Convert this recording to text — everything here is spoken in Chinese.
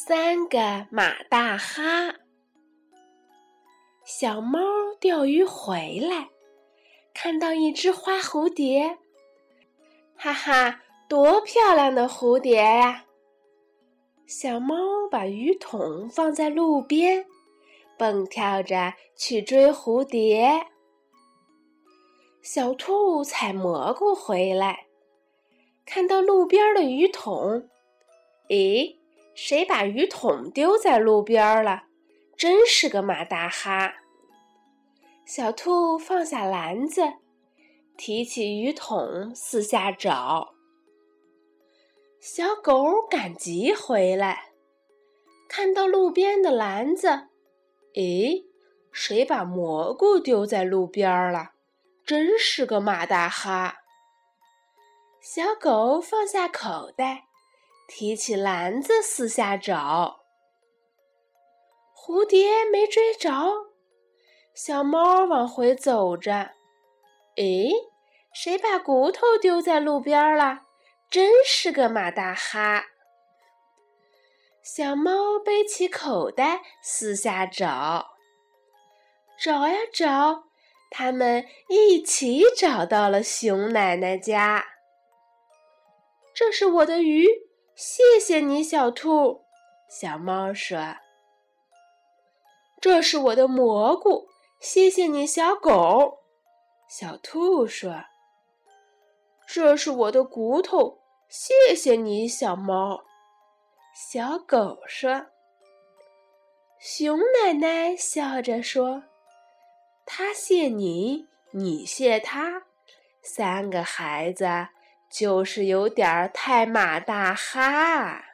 三个马大哈。小猫钓鱼回来，看到一只花蝴蝶，哈哈，多漂亮的蝴蝶呀！小猫把鱼桶放在路边，蹦跳着去追蝴蝶。小兔采蘑菇回来，看到路边的鱼桶，咦？谁把鱼桶丢在路边了？真是个马大哈！小兔放下篮子，提起鱼桶四下找。小狗赶集回来，看到路边的篮子，诶，谁把蘑菇丢在路边了？真是个马大哈！小狗放下口袋。提起篮子，四下找，蝴蝶没追着。小猫往回走着，诶，谁把骨头丢在路边了？真是个马大哈！小猫背起口袋，四下找，找呀找，他们一起找到了熊奶奶家。这是我的鱼。谢谢你，小兔。小猫说：“这是我的蘑菇。”谢谢你，小狗。小兔说：“这是我的骨头。”谢谢你，小猫。小狗说：“熊奶奶笑着说：‘他谢你，你谢他，三个孩子。’”就是有点儿太马大哈。